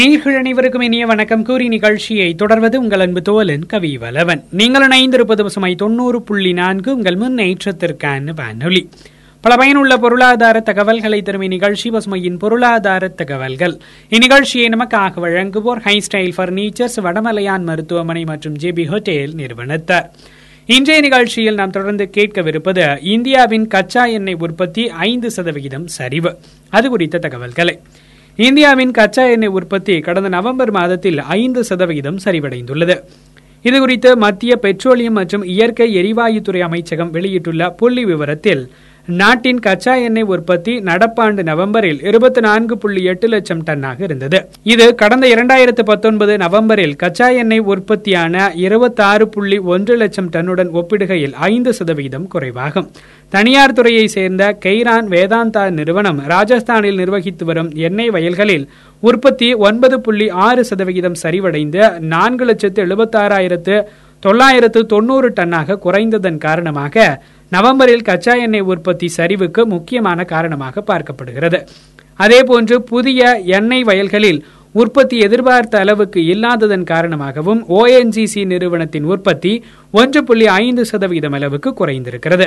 நேயர்கள் அனைவருக்கும் இனிய வணக்கம். கூறி நிகழ்ச்சியை தொடர்வது உங்கள் அன்பு தோலன் கவி வலவன். நீங்கள் இணைந்திருப்பது பசுமை தொண்ணூறு புள்ளி நான்கு உங்கள் முன்னேற்றத்திற்கான வானொலி. பல பயனுள்ள பொருளாதார தகவல்களை தரும் இந்நிகழ்ச்சி பசுமையின் பொருளாதார தகவல்கள். இந்நிகழ்ச்சியை நமக்காக வழங்குவோர் ஹை ஸ்டைல் பர்னிச்சர்ஸ் வடமலையான் மருத்துவமனை மற்றும் ஜேபி ஹோட்டேல் நிறுவனத்தார். இன்றைய நிகழ்ச்சியில் நாம் தொடர்ந்து கேட்கவிருப்பது இந்தியாவின் கச்சா எண்ணெய் உற்பத்தி ஐந்து சதவிகிதம் சரிவு. அது குறித்த தகவல்களை. இந்தியாவின் கச்சா எண்ணெய் உற்பத்தி கடந்த நவம்பர் மாதத்தில் ஐந்து சதவிகிதம் சரிவடைந்துள்ளது. இதுகுறித்து மத்திய பெட்ரோலியம் மற்றும் இயற்கை எரிவாயுத்துறை அமைச்சகம் வெளியிட்டுள்ள புள்ளி விவரத்தில் நாட்டின் கச்சா எண்ணெய் உற்பத்தி நடப்பாண்டு நவம்பரில் இருபத்தி நான்கு புள்ளி எட்டு லட்சம் டன்னாக இருந்தது. இது கடந்த இரண்டாயிரத்து பத்தொன்பது நவம்பரில் கச்சா எண்ணெய் உற்பத்தியான இருபத்தாறு புள்ளி ஒன்று லட்சம் டன்னுடன் ஒப்பிடுகையில் ஐந்து சதவீதம் குறைவாகும். தனியார் துறையை சேர்ந்த கெய்ரான் வேதாந்தா நிறுவனம் ராஜஸ்தானில் நிர்வகித்து வரும் எண்ணெய் வயல்களில் உற்பத்தி ஒன்பது புள்ளி ஆறு சதவிகிதம் சரிவடைந்து நான்கு லட்சத்து எழுபத்தாறாயிரத்து தொள்ளாயிரத்து தொண்ணூறு டன்னாக குறைந்ததன் காரணமாக நவம்பரில் கச்சா எண்ணெய் உற்பத்தி சரிவுக்கு முக்கியமான காரணமாக பார்க்கப்படுகிறது. அதேபோன்று புதிய எண்ணெய் வயல்களில் உற்பத்தி எதிர்பார்த்த அளவுக்கு இல்லாததன் காரணமாகவும் ஓஎன்ஜிசி நிறுவனத்தின் உற்பத்தி ஒன்று புள்ளி ஐந்து சதவீதம் அளவுக்கு குறைந்திருக்கிறது.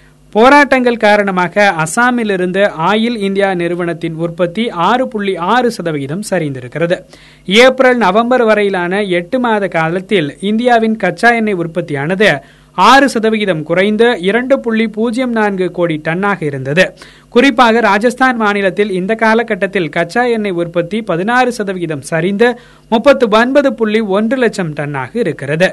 போராட்டங்கள் காரணமாக அசாமிலிருந்து ஆயில் இந்தியா நிறுவனத்தின் உற்பத்தி ஆறு புள்ளி ஆறு சதவிகிதம் சரிந்திருக்கிறது. ஏப்ரல் நவம்பர் வரையிலான எட்டு மாத காலத்தில் இந்தியாவின் கச்சா எண்ணெய் உற்பத்தியானது ஆறு சதவிகிதம் குறைந்து இரண்டு புள்ளி பூஜ்ஜியம் நான்கு கோடி டன்னாக இருந்தது. குறிப்பாக ராஜஸ்தான் மாநிலத்தில் இந்த காலகட்டத்தில் கச்சா எண்ணெய் உற்பத்தி பதினாறு சதவிகிதம் சரிந்து முப்பத்து ஒன்பது புள்ளி ஒன்று லட்சம் டன்னாக இருக்கிறது.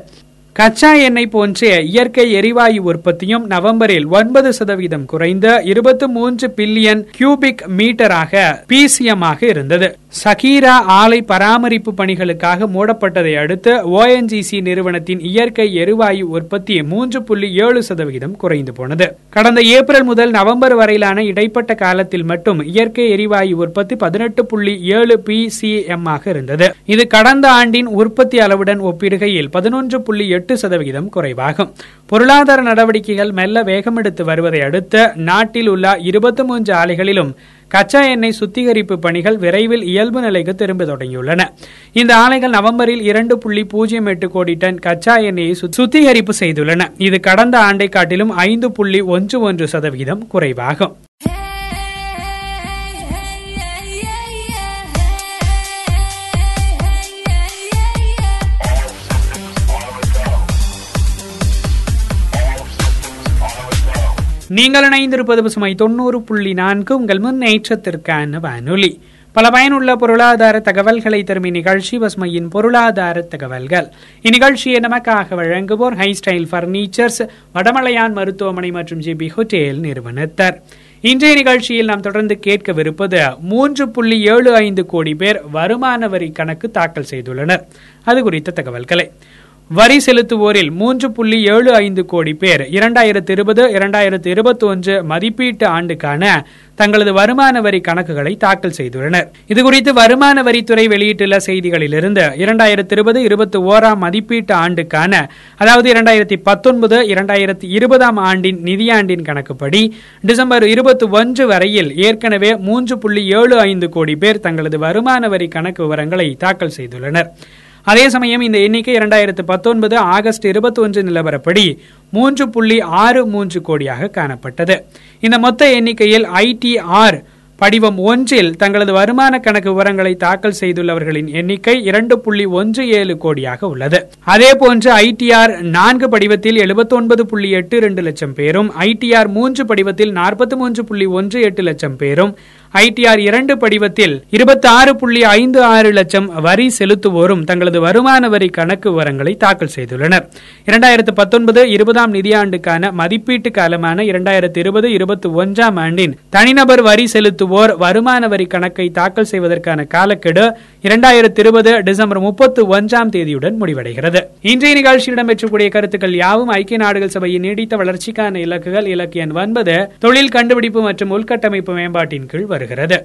கச்சா எண்ணெய் போன்ற இயற்கை எரிவாயு உற்பத்தியும் நவம்பரில் ஒன்பது சதவீதம் குறைந்து இருபத்தி மூன்று பில்லியன் கியூபிக் மீட்டராக பிசிஎம் ஆக இருந்தது. சகீரா ஆலை பராமரிப்பு பணிகளுக்காக மூடப்பட்டதை அடுத்து ஓஎன்ஜிசி நிறுவனத்தின் இயற்கை எரிவாயு உற்பத்தி மூன்று புள்ளி ஏழு சதவிகிதம் குறைந்து போனது. கடந்த ஏப்ரல் முதல் நவம்பர் வரையிலான இடைப்பட்ட காலத்தில் மட்டும் இயற்கை எரிவாயு உற்பத்தி பதினெட்டு புள்ளி ஏழு பி சி எம் ஆக இருந்தது. இது கடந்த ஆண்டின் உற்பத்தி அளவுடன் ஒப்பிடுகையில் பதினொன்று புள்ளி எட்டு சதவிகிதம் குறைவாகும். பொருளாதார நடவடிக்கைகள் மெல்ல வேகமெடுத்து வருவதை அடுத்து நாட்டில் உள்ள இருபத்தி மூன்று ஆலைகளிலும் கச்சா எண்ணெய் சுத்திகரிப்பு பணிகள் விரைவில் இயல்பு நிலைக்கு திரும்ப தொடங்கியுள்ளன. இந்த ஆலைகள் நவம்பரில் இரண்டு புள்ளி பூஜ்ஜியம் எட்டு கோடி டன் கச்சா எண்ணெயை சுத்திகரிப்பு செய்துள்ளன. இது கடந்த ஆண்டை காட்டிலும் ஐந்து புள்ளி ஒன்று ஒன்று சதவிகிதம் குறைவாகும். நீங்கள் இணைந்திருப்பது பசுமை தொண்ணூறு புள்ளி நான்கு. உங்கள் முன்னேற்றத்திற்கான வானொலி. பல பயனுள்ள பொருளாதார தகவல்களை தரும் இந்நிகழ்ச்சி பசுமையின் பொருளாதார தகவல்கள். இந்நிகழ்ச்சியை நமக்காக வழங்குவோர் ஹை ஸ்டைல் பர்னிச்சர்ஸ் வடமலையான் மருத்துவமனை மற்றும் ஜிபி ஹோட்டேல் நிறுவனத்தர். இன்றைய நிகழ்ச்சியில் நாம் தொடர்ந்து கேட்கவிருப்பது மூன்று புள்ளி ஏழு ஐந்து கோடி பேர் வருமான வரி கணக்கு தாக்கல் செய்துள்ளனர். அது குறித்த தகவல்களை. வரி செலுத்துவோரில் மூன்று புள்ளி ஏழு ஐந்து கோடி பேர். இரண்டாயிரத்தி இருபது இரண்டாயிரத்தி இருபத்தி ஒன்று மதிப்பீட்டு ஆண்டுக்கான தங்களது வருமான வரி கணக்குகளை தாக்கல் செய்துள்ளனர். இதுகுறித்து வருமான வரித்துறை வெளியிட்டுள்ள செய்திகளிலிருந்து இரண்டாயிரத்தி இருபது இருபத்தி ஓராம் மதிப்பீட்டு ஆண்டுக்கான அதாவது இரண்டாயிரத்தி பத்தொன்பது இரண்டாயிரத்தி இருபதாம் ஆண்டின் நிதியாண்டின் கணக்குப்படி டிசம்பர் இருபத்தி ஒன்று வரையில் ஏற்கனவே மூன்று புள்ளி ஏழு ஐந்து கோடி பேர் தங்களது வருமான வரி கணக்கு விவரங்களை தாக்கல் செய்துள்ளனர். அதே சமயம் இந்த எண்ணிக்கை இரண்டாயிரத்து பத்தொன்பது ஆகஸ்ட் இருபத்தி ஒன்று நிலவரப்படி மூன்று புள்ளி ஆறு மூன்று கோடியாக காணப்பட்டது. இந்த மொத்த எண்ணிக்கையில் ஐடிஆர் படிவம் ஒன்றில் தங்களது வருமான கணக்கு விவரங்களை தாக்கல் செய்துள்ளவர்களின் எண்ணிக்கை இரண்டு புள்ளி ஒன்று ஏழு கோடியாக உள்ளது. அதே போன்று ஐடிஆர் நான்கு படிவத்தில் எழுபத்தி ஒன்பது புள்ளி எட்டு இரண்டு லட்சம் பேரும் ஐடிஆர் மூன்று படிவத்தில் நாற்பத்தி மூன்று புள்ளி ஒன்று எட்டு லட்சம் பேரும் ஐடிஆர் இரண்டு படிவத்தில் இருபத்தி ஆறு புள்ளி ஐந்து ஆறு லட்சம் வரி செலுத்துவோரும் தங்களது வருமான வரி கணக்கு விவரங்களை தாக்கல் செய்துள்ளனர். இரண்டாயிரத்து பத்தொன்பது இருபதாம் நிதியாண்டுக்கான மதிப்பீட்டு காலமான இரண்டாயிரத்து இருபது இருபத்தி ஒன்றாம் ஆண்டின் தனிநபர் வரி செலுத்துவோர் வருமான வரி கணக்கை தாக்கல் செய்வதற்கான காலக்கெடு இரண்டாயிரத்து இருபது டிசம்பர் முப்பத்தி ஒன்றாம் தேதியுடன் முடிவடைகிறது. இன்றைய நிகழ்ச்சியில் இடம்பெற்றக்கூடிய கருத்துக்கள் யாவும் ஐக்கிய நாடுகள் சபையின் நீடித்த வளர்ச்சிக்கான இலக்குகள் இலக்கு எண் ஒன்பது தொழில் கண்டுபிடிப்பு மற்றும் உள்கட்டமைப்பு மேம்பாட்டின் கீழ் வருகிறது.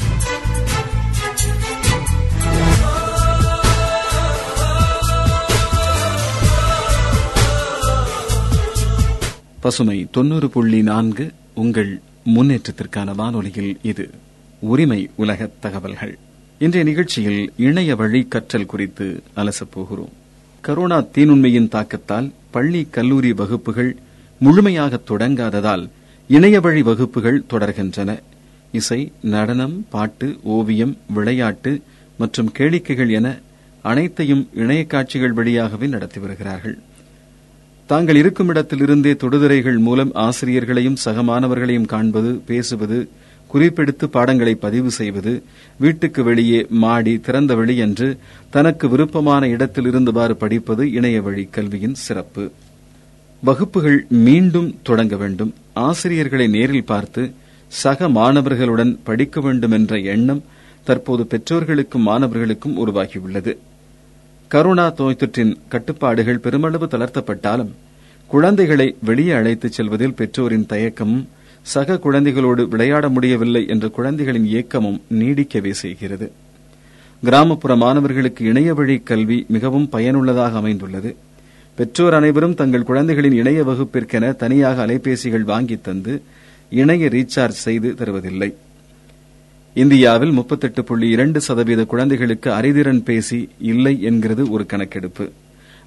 பசுமை தொண்ணூறு புள்ளி நான்கு உங்கள் முன்னேற்றத்திற்கான வானொலியில் இது. உரிமை உலக தகவல்கள். இன்றைய நிகழ்ச்சியில் இணைய வழி கற்றல் குறித்து அலசப்போகிறோம். கரோனா தீநுண்மையின் தாக்கத்தால் பள்ளி கல்லூரி வகுப்புகள் முழுமையாக தொடங்காததால் இணைய வழி வகுப்புகள் தொடர்கின்றன. இசை நடனம் பாட்டு ஓவியம் விளையாட்டு மற்றும் கேளிக்கைகள் என அனைத்தையும் இணைய காட்சிகள் வழியாகவே நடத்தி வருகிறார்கள். தாங்கள் இருக்கும் இடத்திலிருந்தே தொடுதிரைகள் மூலம் ஆசிரியர்களையும் சக மாணவர்களையும் காண்பது பேசுவது குறிப்பெடுத்து பாடங்களை பதிவு செய்வது வீட்டுக்கு வெளியே மாடி திறந்த வழி என்று தனக்கு விருப்பமான இடத்தில் இருந்தவாறு படிப்பது இணைய வழி கல்வியின் சிறப்பு. வகுப்புகள் மீண்டும் தொடங்க வேண்டும். ஆசிரியர்களை நேரில் பார்த்து சக மாணவர்களுடன் படிக்க வேண்டும் என்ற எண்ணம் தற்போது பெற்றோர்களுக்கும் மாணவர்களுக்கும் உருவாகியுள்ளது. கரோனா நோய் தொற்றின் கட்டுப்பாடுகள் பெருமளவு தளர்த்தப்பட்டாலும் குழந்தைகளை வெளியே அழைத்துச் செல்வதில் பெற்றோரின் தயக்கமும் சக குழந்தைகளோடு விளையாட முடியவில்லை என்ற குழந்தைகளின் இயக்கமும் நீடிக்கவே செய்கிறது. கிராமப்புற மாணவர்களுக்கு இணைய வழி கல்வி மிகவும் பயனுள்ளதாக அமைந்துள்ளது. பெற்றோர் அனைவரும் தங்கள் குழந்தைகளின் இணைய வகுப்பிற்கென தனியாக அலைபேசிகள் வாங்கி தந்து இணைய ரீசார்ஜ் செய்து தருவதில்லை. இந்தியாவில் முப்பத்தெட்டு புள்ளி இரண்டு சதவீத குழந்தைகளுக்கு அறிதிறன் பேசி இல்லை என்கிறது ஒரு கணக்கெடுப்பு.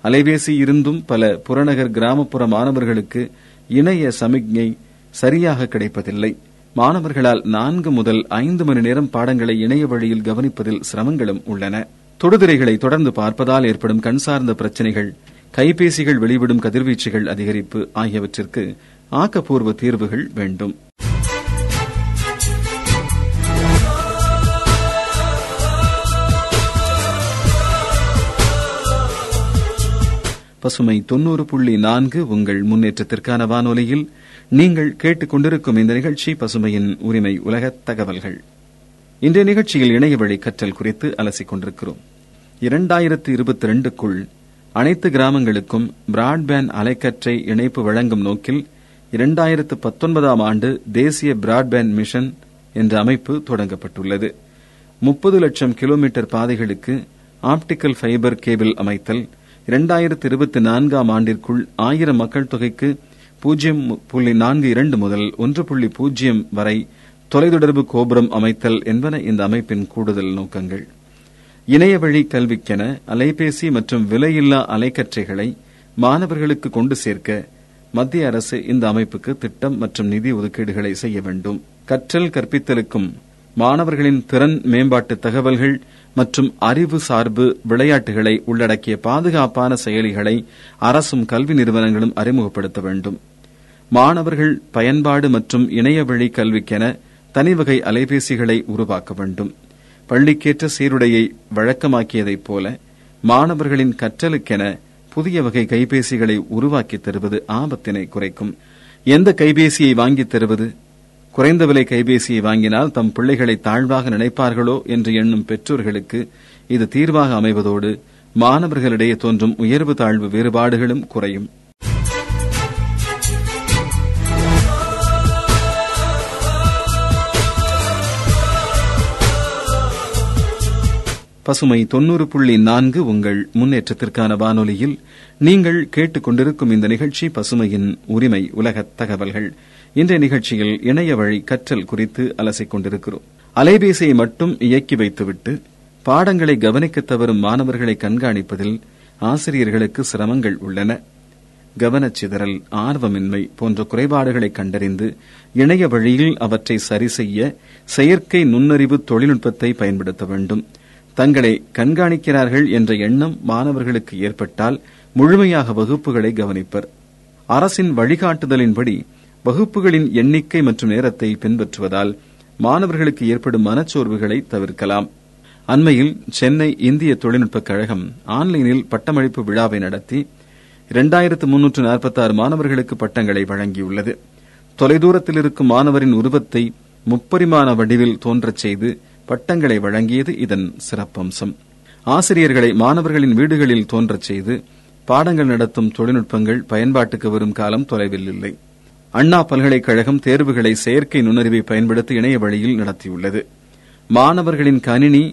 அலைபேசி இருந்தும் பல புறநகர் கிராமப்புற மாணவர்களுக்கு இணைய சமிக்ஞை சரியாக கிடைப்பதில்லை. மாணவர்களால் நான்கு முதல் ஐந்து மணி நேரம் பாடங்களை இணைய வழியில் கவனிப்பதில் சிரமங்களும் உள்ளன. தொடுதிரைகளை தொடர்ந்து பார்ப்பதால் ஏற்படும் கண் சார்ந்த பிரச்சினைகள் கைபேசிகள் வெளிவிடும் கதிர்வீச்சுகள் அதிகரிப்பு ஆகியவற்றிற்கு ஆக்கப்பூர்வ தீர்வுகள் வேண்டும். பசுமை தொண்ணூறு புள்ளி நான்கு உங்கள் முன்னேற்றத்திற்கான வானொலியில் நீங்கள் கேட்டுக்கொண்டிருக்கும் இந்த நிகழ்ச்சி பசுமையின் உரிமை உலக தகவல்கள். இன்றைய நிகழ்ச்சியில் இணையவழி கற்றல் குறித்து அலசிக் கொண்டிருக்கிறோம் இரண்டாயிரத்து இருபத்தி ரெண்டுக்குள் அனைத்து கிராமங்களுக்கும் பிராட்பேண்ட் அலைக்கற்றை இணைப்பு வழங்கும் நோக்கில் இரண்டாயிரத்து பத்தொன்பதாம் ஆண்டு தேசிய பிராட்பேண்ட் மிஷன் என்ற அமைப்பு தொடங்கப்பட்டுள்ளது. முப்பது லட்சம் கிலோமீட்டர் பாதைகளுக்கு ஆப்டிக்கல் ஃபைபர் கேபிள் அமைத்தல் இரண்டாயிரத்து இருபத்தி நான்காம் ஆண்டிற்குள் ஆயிரம் மக்கள் தொகைக்கு பூஜ்ஜியம் புள்ளி நான்கு இரண்டு முதல் ஒன்று புள்ளி பூஜ்ஜியம் வரை தொலைத்தொடர்பு கோபுரம் அமைத்தல் என்பன இந்த அமைப்பின் கூடுதல் நோக்கங்கள். இணையவழி கல்விக்கென அலைபேசி மற்றும் விலையில்லா அலைக்கற்றைகளை மாணவர்களுக்கு கொண்டு சேர்க்க மத்திய அரசு இந்த அமைப்புக்கு திட்டம் மற்றும் நிதி ஒதுக்கீடுகளை செய்ய வேண்டும். கற்றல் கற்பித்தலுக்கும் மாணவர்களின் திறன் மேம்பாட்டு தகவல்கள் மற்றும் அறிவு சார்பு விளையாட்டுகளை உள்ளடக்கிய பாதுகாப்பான செயலிகளை அரசும் கல்வி நிறுவனங்களும் அறிமுகப்படுத்த வேண்டும். மாணவர்கள் பயன்பாடு மற்றும் இணையவழி கல்விக்கென தனிவகை அலைபேசிகளை உருவாக்க வேண்டும். பள்ளிக்கேற்ற சீருடையை வழக்கமாக்கியதைப் போல மாணவர்களின் கற்றலுக்கென புதிய வகை கைபேசிகளை உருவாக்கி தருவது ஆபத்தினை குறைக்கும். எந்த கைபேசியை வாங்கித் தருவது குறைந்த விலை கைபேசியை வாங்கினால் தம் பிள்ளைகளை தாழ்வாக நினைப்பார்களோ என்று எண்ணும் பெற்றோர்களுக்கு இது தீர்வாக அமைவதோடு மாணவர்களிடையே தோன்றும் உயர்வு தாழ்வு வேறுபாடுகளும் குறையும். பசுமை தொன்னூறு புள்ளி நான்கு உங்கள் முன்னேற்றத்திற்கான வானொலியில் நீங்கள் கேட்டுக்கொண்டிருக்கும் இந்த நிகழ்ச்சி பசுமையின் உரிமை உலக தகவல்கள். இன்றைய நிகழ்ச்சியில் இணைய வழி கற்றல் குறித்து அலசிக் கொண்டிருக்கிறோம். அலைபேசியை மட்டும் இயக்கி வைத்துவிட்டு பாடங்களை கவனிக்க தவறும் மாணவர்களை கண்காணிப்பதில் ஆசிரியர்களுக்கு சிரமங்கள் உள்ளன. கவனச்சிதறல் ஆர்வமின்மை போன்ற குறைபாடுகளை கண்டறிந்து இணைய வழியில் அவற்றை சரி செய்ய செயற்கை நுண்ணறிவு தொழில்நுட்பத்தை பயன்படுத்த வேண்டும். தங்களை கண்காணிக்கிறார்கள் என்ற எண்ணம் மாணவர்களுக்கு ஏற்பட்டால் முழுமையாக வகுப்புகளை கவனிப்பர். அரசின் வழிகாட்டுதலின்படி வகுப்புகளின் எண்ணிக்கை மற்றும் நேரத்தை பின்பற்றுவதால் மாணவர்களுக்கு ஏற்படும் மனச்சோர்வுகளை தவிர்க்கலாம். அண்மையில் சென்னை இந்திய தொழில்நுட்பக் கழகம் ஆன்லைனில் பட்டமளிப்பு விழாவை நடத்தி இரண்டாயிரத்து முன்னூற்று நாற்பத்தாறு மாணவர்களுக்கு பட்டங்களை வழங்கியுள்ளது. தொலைதூரத்தில் இருக்கும் மாணவரின் உருவத்தை முப்பரிமாண வடிவில் தோன்றச் செய்து பட்டங்களை வழங்கியது இதன் சிறப்பம்சம். ஆசிரியர்களை மாணவர்களின் வீடுகளில் தோன்றச் செய்து பாடங்கள் நடத்தும் தொழில்நுட்பங்கள் பயன்பாட்டுக்கு வரும் காலம் தொலைவில் இல்லை. அண்ணா பல்கலைக்கழகம் தேர்வுகளை செயற்கை நுண்ணறிவை பயன்படுத்தி இணைய வழியில் நடத்தியுள்ளது. மாணவர்களின் கணினி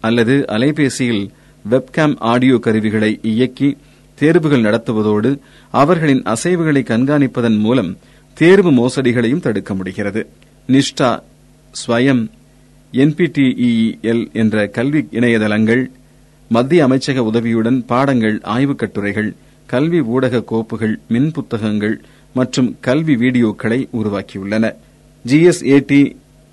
அல்லது அலைபேசியில் வெப்கேம் ஆடியோ கருவிகளை இயக்கி தேர்வுகள் நடத்துவதோடு அவர்களின் அசைவுகளை கண்காணிப்பதன் மூலம் தேர்வு மோசடிகளையும் தடுக்க முடிகிறது. நிஷ்டா ஸ்வயம் என்பிடிஇஎல் என்ற கல்வி இணையதளங்கள் மத்திய அமைச்சக உதவியுடன் பாடங்கள் ஆய்வுக் கட்டுரைகள் கல்வி ஊடக கோப்புகள் மின் புத்தகங்கள் மற்றும் கல்வி வீடியோக்களை உருவாக்கியுள்ளன. ஜிஎஸ்ஏடி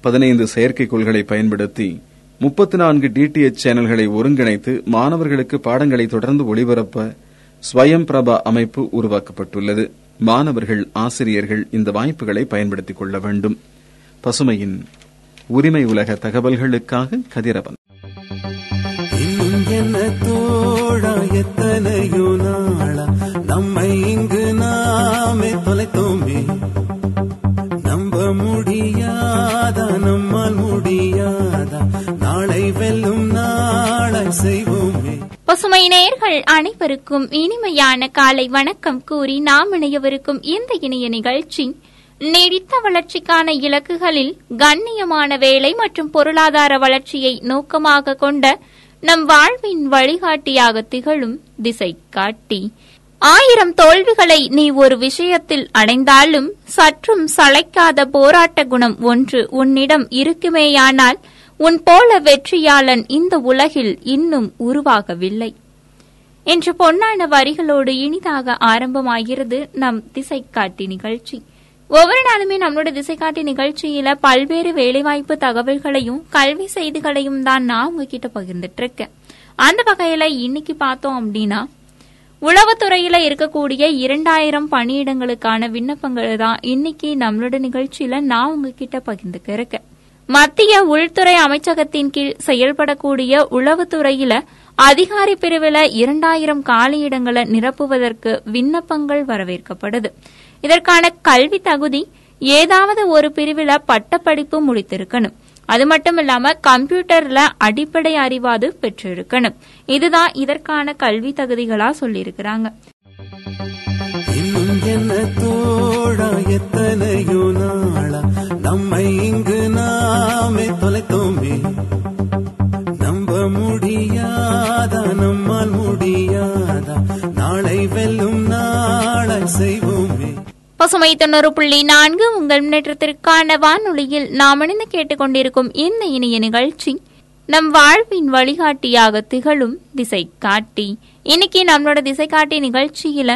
பதினைந்து செயற்கைக்கோள்களை பயன்படுத்தி முப்பத்தி நான்கு டிடிஎச் சேனல்களை ஒருங்கிணைத்து மாணவர்களுக்கு பாடங்களை தொடர்ந்து ஒளிபரப்ப ஸ்வயம் பிரபா அமைப்பு உருவாக்கப்பட்டுள்ளது. மாணவர்கள் ஆசிரியர்கள் இந்த வாய்ப்புகளை பயன்படுத்திக் கொள்ள வேண்டும். பசுமையின் உரிமை உலக தகவல்களுக்காக கதிரவன். நம்மை இங்கு நாமே தொலைத்தோமே. நம்ப முடியாதா? நம்மால் முடியாதா? நாளை வெல்லும் நாளை செய்வோமே. பசுமை நேயர்கள் அனைவருக்கும் இனிமையான காலை வணக்கம் கூறி நாம் இணையவிருக்கும் இந்த இணைய நிகழ்ச்சி நீடித்த வளர்ச்சிக்கான இலக்குகளில் கண்ணியமான வேலை மற்றும் பொருளாதார வளர்ச்சியை நோக்கமாக கொண்ட நம் வாழ்வின் வழிகாட்டியாக திகழும் திசை காட்டி ஆயிரம் தோல்விகளை நீ ஒரு விஷயத்தில் அடைந்தாலும் சற்றும் சளைக்காத போராட்ட குணம் ஒன்று உன்னிடம் இருக்குமேயானால் உன் போல வெற்றியாளன் இந்த உலகில் இன்னும் உருவாகவில்லை. என்ற பொன்னான வரிகளோடு இனிதாக ஆரம்பமாகிறது நம் திசை காட்டி நிகழ்ச்சி. ஒவ்வொரு நாளுமே நம்மளோட திசை காட்டி நிகழ்ச்சியில பல்வேறு வேலைவாய்ப்பு தகவல்களையும் கல்வி செய்திகளையும் தான் நான் உங்ககிட்ட பகிர்ந்துட்டு இருக்கேன். அந்த வகையில இன்னைக்கு பார்த்தோம் அப்படின்னா உளவுத்துறையில இருக்கக்கூடிய இரண்டாயிரம் பணியிடங்களுக்கான விண்ணப்பங்களை தான் இன்னைக்கு நம்மளோட நிகழ்ச்சியில நான் உங்ககிட்ட பகிர்ந்துக்க இருக்கேன் மத்திய உள்துறை அமைச்சகத்தின் கீழ் செயல்படக்கூடிய உளவுத்துறையில அதிகாரி பிரிவில் இரண்டாயிரம் காலியிடங்களை நிரப்புவதற்கு விண்ணப்பங்கள் வரவேற்கப்படுது. இதற்கான கல்வி தகுதி ஏதாவது ஒரு பிரிவில் பட்டப்படிப்பு முடித்திருக்கணும். அது மட்டும் இல்லாம கம்ப்யூட்டர்ல அடிப்படை அறிவாது பெற்றிருக்கணும். இதுதான் இதற்கான கல்வி தகுதிகளா சொல்லியிருக்கிறாங்க. எத்தனையோ நாளா நம்மை இங்கு நாமே தொலைத்தோமே. சுமை தொண்ணூறு புள்ளி நான்கு உங்கள் முன்னேற்றத்திற்கான வானொலியில் நாம் இணைந்து கேட்டுக்கொண்டிருக்கும் இந்த இணைய நிகழ்ச்சி. நம் வாழ்வின் வழிகாட்டியாக திகழும் திசை காட்டி இன்னைக்கு நம்மளோட திசை காட்டி நிகழ்ச்சியில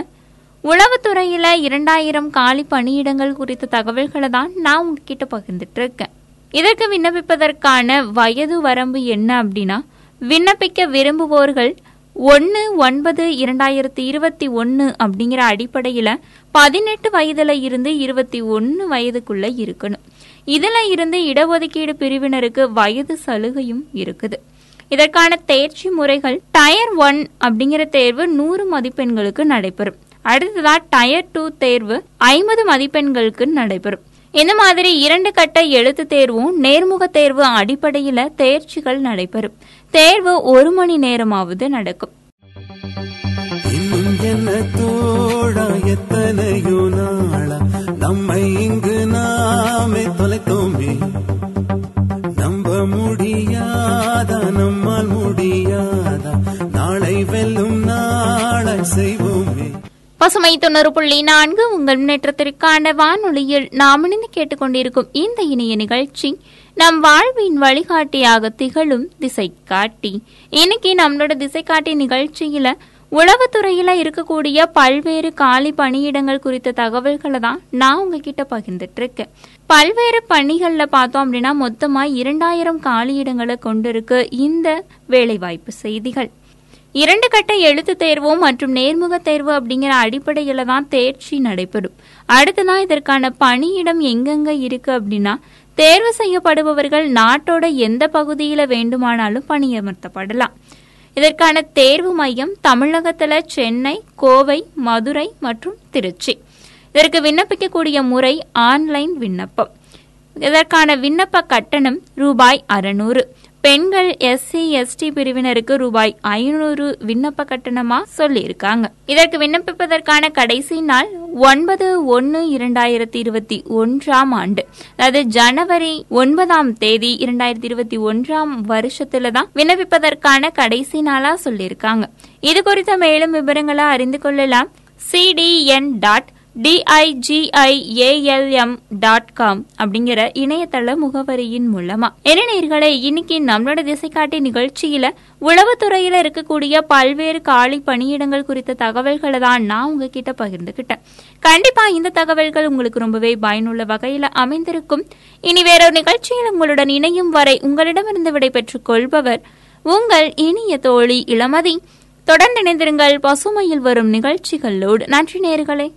உளவுத்துறையில இரண்டாயிரம் காலி பணியிடங்கள் குறித்த தகவல்களை தான் நான் உங்ககிட்ட பகிர்ந்துட்டு இருக்கேன் இதற்கு விண்ணப்பிப்பதற்கான வயது வரம்பு என்ன அப்படின்னா விண்ணப்பிக்க விரும்புவோர்கள் ஒன்று ஒன்பது இரண்டாயிரத்தி இருபத்தி ஒன்று அப்படிங்கிற அடிப்படையில் பதினெட்டு வயதில் இருந்து இருபத்தி ஒன்று வயதுக்குள்ளே இருக்கணும். இதில் இருந்து இடஒதுக்கீடு பிரிவினருக்கு வயது சலுகையும் இருக்குது. இதற்கான தேர்ச்சி முறைகள் டயர் ஒன் அப்படிங்கிற தேர்வு நூறு மதிப்பெண்களுக்கு நடைபெறும். அடுத்ததாக டயர் டூ தேர்வு ஐம்பது மதிப்பெண்களுக்கு நடைபெறும். இந்த மாதிரி இரண்டு கட்ட எழுத்து தேர்வும் நேர்முக தேர்வு அடிப்படையில் தேர்ச்சிகள் நடைபெறும். தேர்வு ஒரு மணி நேரமாவது நடக்கும். நம்மை இங்கு நாமே தொலைத்தோமே. நம்ப முடியாதா? நம்மால் முடியாதா? நாளை வெல்லும் நாளை செய்வோமே. பசுமை தொண்ணூறு புள்ளி நான்கு உங்கள் முன்னேற்றத்திற்கான வானொலியில் நாம் இணைந்து கேட்டுக்கொண்டிருக்கும் இந்த இணைய நிகழ்ச்சி நம் வாழ்வின் வழிகாட்டியாக திகழும் திசை காட்டி இன்னைக்கு நம்மளோட திசை காட்டி நிகழ்ச்சியில உளவுத்துறையில இருக்கக்கூடிய பல்வேறு காலி பணியிடங்கள் குறித்த தகவல்களை தான் நான் உங்ககிட்ட பகிர்ந்துட்டு இருக்கேன் பல்வேறு பணிகள்ல பார்த்தோம் அப்படின்னா மொத்தமா இரண்டாயிரம் காலியிடங்களை கொண்டிருக்கு இந்த வேலைவாய்ப்பு செய்திகள். இரண்டு கட்ட எழுத்து தேர்வு மற்றும் நேர்முக தேர்வு அப்படிங்கிற அடிப்படையில தான் தேர்ச்சி நடைபெறும். அடுத்ததான் இதற்கான பணியிடம் எங்கெங்க இருக்கு அப்படின்னா தேர்வு செய்யப்படுபவர்கள் நாட்டோட எந்த பகுதியில வேண்டுமானாலும் பணியமர்த்தப்படலாம். இதற்கான தேர்வு மையம் தமிழகத்துல சென்னை கோவை மதுரை மற்றும் திருச்சி. இதற்கு விண்ணப்பிக்கக்கூடிய முறை ஆன்லைன் விண்ணப்பம். இதற்கான விண்ணப்ப கட்டணம் ரூபாய் அறுநூறு. பெண்கள் எஸ்சி எஸ்டி பிரிவினருக்கு ரூபாய் ஐநூறு விண்ணப்ப கட்டணமா சொல்லியிருக்காங்க. இதற்கு விண்ணப்பிப்பதற்கான கடைசி நாள் ஒன்பது ஒன்னு இரண்டாயிரத்தி இருபத்தி ஒன்றாம் ஆண்டு. அதாவது ஜனவரி ஒன்பதாம் தேதி இரண்டாயிரத்தி இருபத்தி ஒன்றாம் வருஷத்துல தான் விண்ணப்பிப்பதற்கான கடைசி நாளா சொல்லியிருக்காங்க. இது குறித்த மேலும் விவரங்களை அறிந்து கொள்ளலாம். CDN dot DIGIALM dot com அப்படிங்கிற இணையதள முகவரியின் மூலமா. என்ன நேர்களை இன்னைக்கு நம்மளோட திசைக்காட்டி நிகழ்ச்சியில உளவுத்துறையில இருக்கக்கூடிய பல்வேறு காலி பணியிடங்கள் குறித்த தகவல்களை தான் நான் உங்ககிட்ட பகிர்ந்துகிட்டேன். கண்டிப்பா இந்த தகவல்கள் உங்களுக்கு ரொம்பவே பயனுள்ள வகையில அமைந்திருக்கும். இனி வேறொரு நிகழ்ச்சியில் உங்களுடன் இணையும் வரை உங்களிடமிருந்து விடைபெற்றுக் கொள்பவர் உங்கள் இனிய தோழி இளமதி. தொடர்ந்து இணைந்திருங்கள் பசுமையில் வரும் நிகழ்ச்சிகளோடு. நன்றி நேர்களே.